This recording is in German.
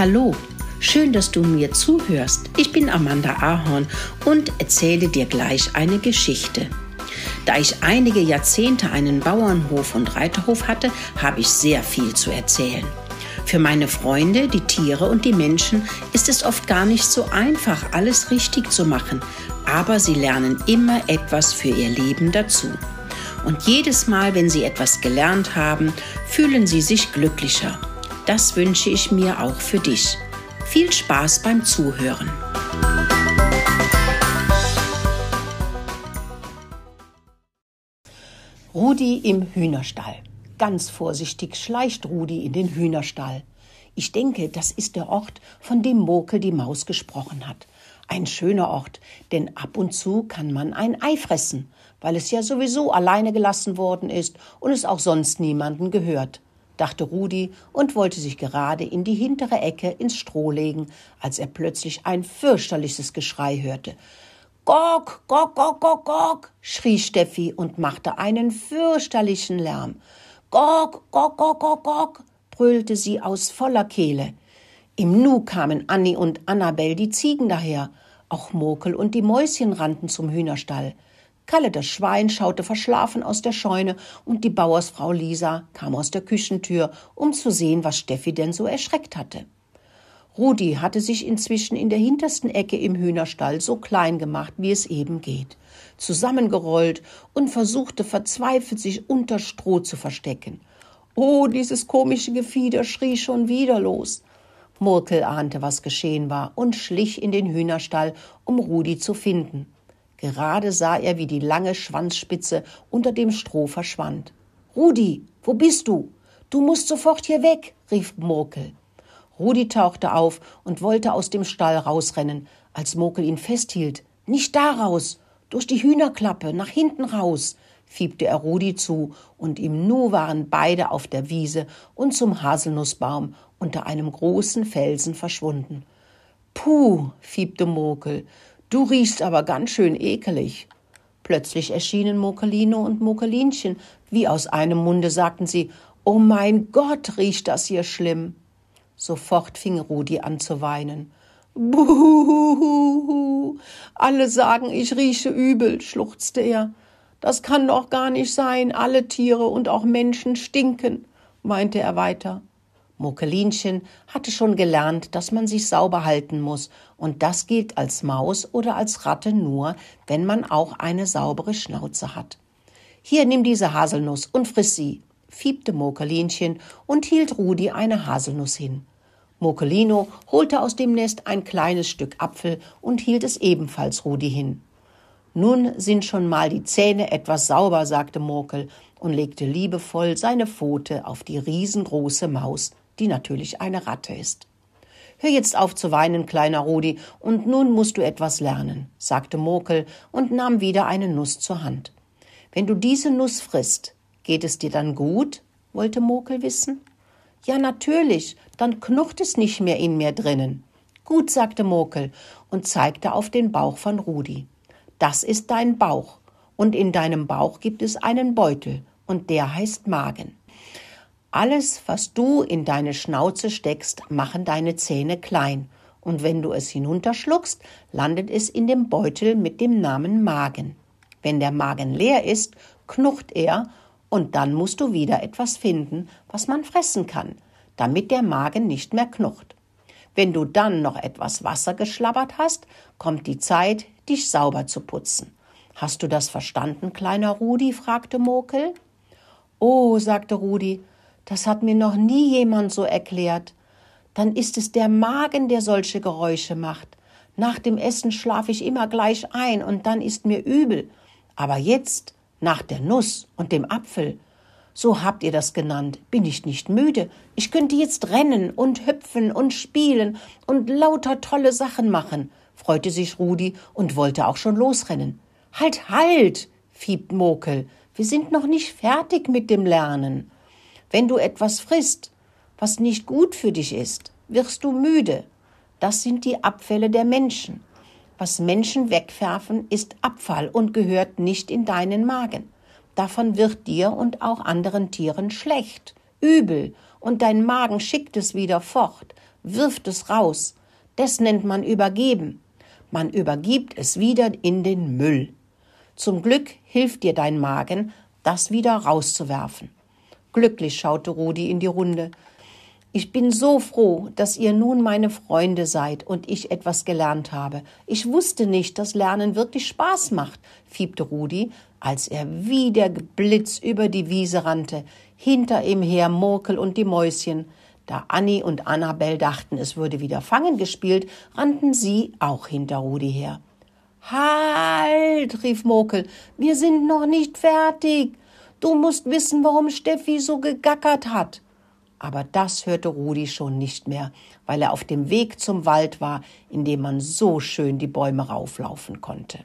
Hallo, schön, dass du mir zuhörst. Ich bin Amanda Ahorn und erzähle dir gleich eine Geschichte. Da ich einige Jahrzehnte einen Bauernhof und Reiterhof hatte, habe ich sehr viel zu erzählen. Für meine Freunde, die Tiere und die Menschen ist es oft gar nicht so einfach, alles richtig zu machen, aber sie lernen immer etwas für ihr Leben dazu. Und jedes Mal, wenn sie etwas gelernt haben, fühlen sie sich glücklicher. Das wünsche ich mir auch für dich. Viel Spaß beim Zuhören. Rudi im Hühnerstall. Ganz vorsichtig schleicht Rudi in den Hühnerstall. Ich denke, das ist der Ort, von dem Mokel die Maus gesprochen hat. Ein schöner Ort, denn ab und zu kann man ein Ei fressen, weil es ja sowieso alleine gelassen worden ist und es auch sonst niemanden gehört dachte Rudi und wollte sich gerade in die hintere Ecke ins Stroh legen, als er plötzlich ein fürchterliches Geschrei hörte. Gok, gok, gok, gok, gok, schrie Steffi und machte einen fürchterlichen Lärm. Gok, gok, gok, gok, gok, brüllte sie aus voller Kehle. Im Nu kamen Anni und Annabel die Ziegen daher. Auch Mokel und die Mäuschen rannten zum Hühnerstall. Kalle das Schwein schaute verschlafen aus der Scheune und die Bauersfrau Lisa kam aus der Küchentür, um zu sehen, was Steffi denn so erschreckt hatte. Rudi hatte sich inzwischen in der hintersten Ecke im Hühnerstall so klein gemacht, wie es eben geht, zusammengerollt und versuchte verzweifelt, sich unter Stroh zu verstecken. Oh, dieses komische Gefieder schrie schon wieder los. Murkel ahnte, was geschehen war, und schlich in den Hühnerstall, um Rudi zu finden. Gerade sah er, wie die lange Schwanzspitze unter dem Stroh verschwand. Rudi, wo bist du? Du musst sofort hier weg, rief Murkel. Rudi tauchte auf und wollte aus dem Stall rausrennen, als Murkel ihn festhielt. Nicht da raus, durch die Hühnerklappe, nach hinten raus, fiebte er Rudi zu, und im Nu waren beide auf der Wiese und zum Haselnussbaum unter einem großen Felsen verschwunden. Puh, fiebte Murkel, Du riechst aber ganz schön ekelig. Plötzlich erschienen Mokelino und Mokelinchen. Wie aus einem Munde sagten sie, Oh mein Gott, riecht das hier schlimm. Sofort fing Rudi an zu weinen. Buhuhuhu. Alle sagen, ich rieche übel, schluchzte er. Das kann doch gar nicht sein. Alle Tiere und auch Menschen stinken, weinte er weiter. Mokelinchen hatte schon gelernt, dass man sich sauber halten muss, und das gilt als Maus oder als Ratte nur, wenn man auch eine saubere Schnauze hat. Hier nimm diese Haselnuss und friss sie, fiebte Mokelinchen und hielt Rudi eine Haselnuss hin. Mokelino holte aus dem Nest ein kleines Stück Apfel und hielt es ebenfalls Rudi hin. Nun sind schon mal die Zähne etwas sauber, sagte Mokel und legte liebevoll seine Pfote auf die riesengroße Maus, die natürlich eine Ratte ist. Hör jetzt auf zu weinen, kleiner Rudi, und nun musst du etwas lernen, sagte Mokel und nahm wieder eine Nuss zur Hand. Wenn du diese Nuss frisst, geht es dir dann gut? wollte Mokel wissen. Ja, natürlich, dann knucht es nicht mehr in mir drinnen. Gut, sagte Mokel und zeigte auf den Bauch von Rudi. Das ist dein Bauch, und in deinem Bauch gibt es einen Beutel, und der heißt Magen. Alles, was du in deine Schnauze steckst, machen deine Zähne klein, und wenn du es hinunterschluckst, landet es in dem Beutel mit dem Namen Magen. Wenn der Magen leer ist, knucht er, und dann musst du wieder etwas finden, was man fressen kann, damit der Magen nicht mehr knucht. Wenn du dann noch etwas Wasser geschlabbert hast, kommt die Zeit, dich sauber zu putzen. Hast du das verstanden, kleiner Rudi? fragte Mokel. Oh, sagte Rudi, das hat mir noch nie jemand so erklärt. Dann ist es der Magen, der solche Geräusche macht. Nach dem Essen schlafe ich immer gleich ein und dann ist mir übel. Aber jetzt, nach der Nuss und dem Apfel, so habt ihr das genannt, bin ich nicht müde. Ich könnte jetzt rennen und hüpfen und spielen und lauter tolle Sachen machen, freute sich Rudi und wollte auch schon losrennen. Halt, halt, fiebt Mokel, wir sind noch nicht fertig mit dem Lernen. Wenn du etwas frisst, was nicht gut für dich ist, wirst du müde. Das sind die Abfälle der Menschen. Was Menschen wegwerfen, ist Abfall und gehört nicht in deinen Magen. Davon wird dir und auch anderen Tieren schlecht, übel, und dein Magen schickt es wieder fort, wirft es raus. Das nennt man übergeben. Man übergibt es wieder in den Müll. Zum Glück hilft dir dein Magen, das wieder rauszuwerfen. Glücklich schaute Rudi in die Runde. Ich bin so froh, dass ihr nun meine Freunde seid und ich etwas gelernt habe. Ich wusste nicht, dass Lernen wirklich Spaß macht, fiebte Rudi, als er wie der Blitz über die Wiese rannte, hinter ihm her Murkel und die Mäuschen. Da Annie und Annabel dachten, es würde wieder Fangen gespielt, rannten sie auch hinter Rudi her. Halt, rief Murkel, wir sind noch nicht fertig. Du musst wissen, warum Steffi so gegackert hat. Aber das hörte Rudi schon nicht mehr, weil er auf dem Weg zum Wald war, in dem man so schön die Bäume rauflaufen konnte.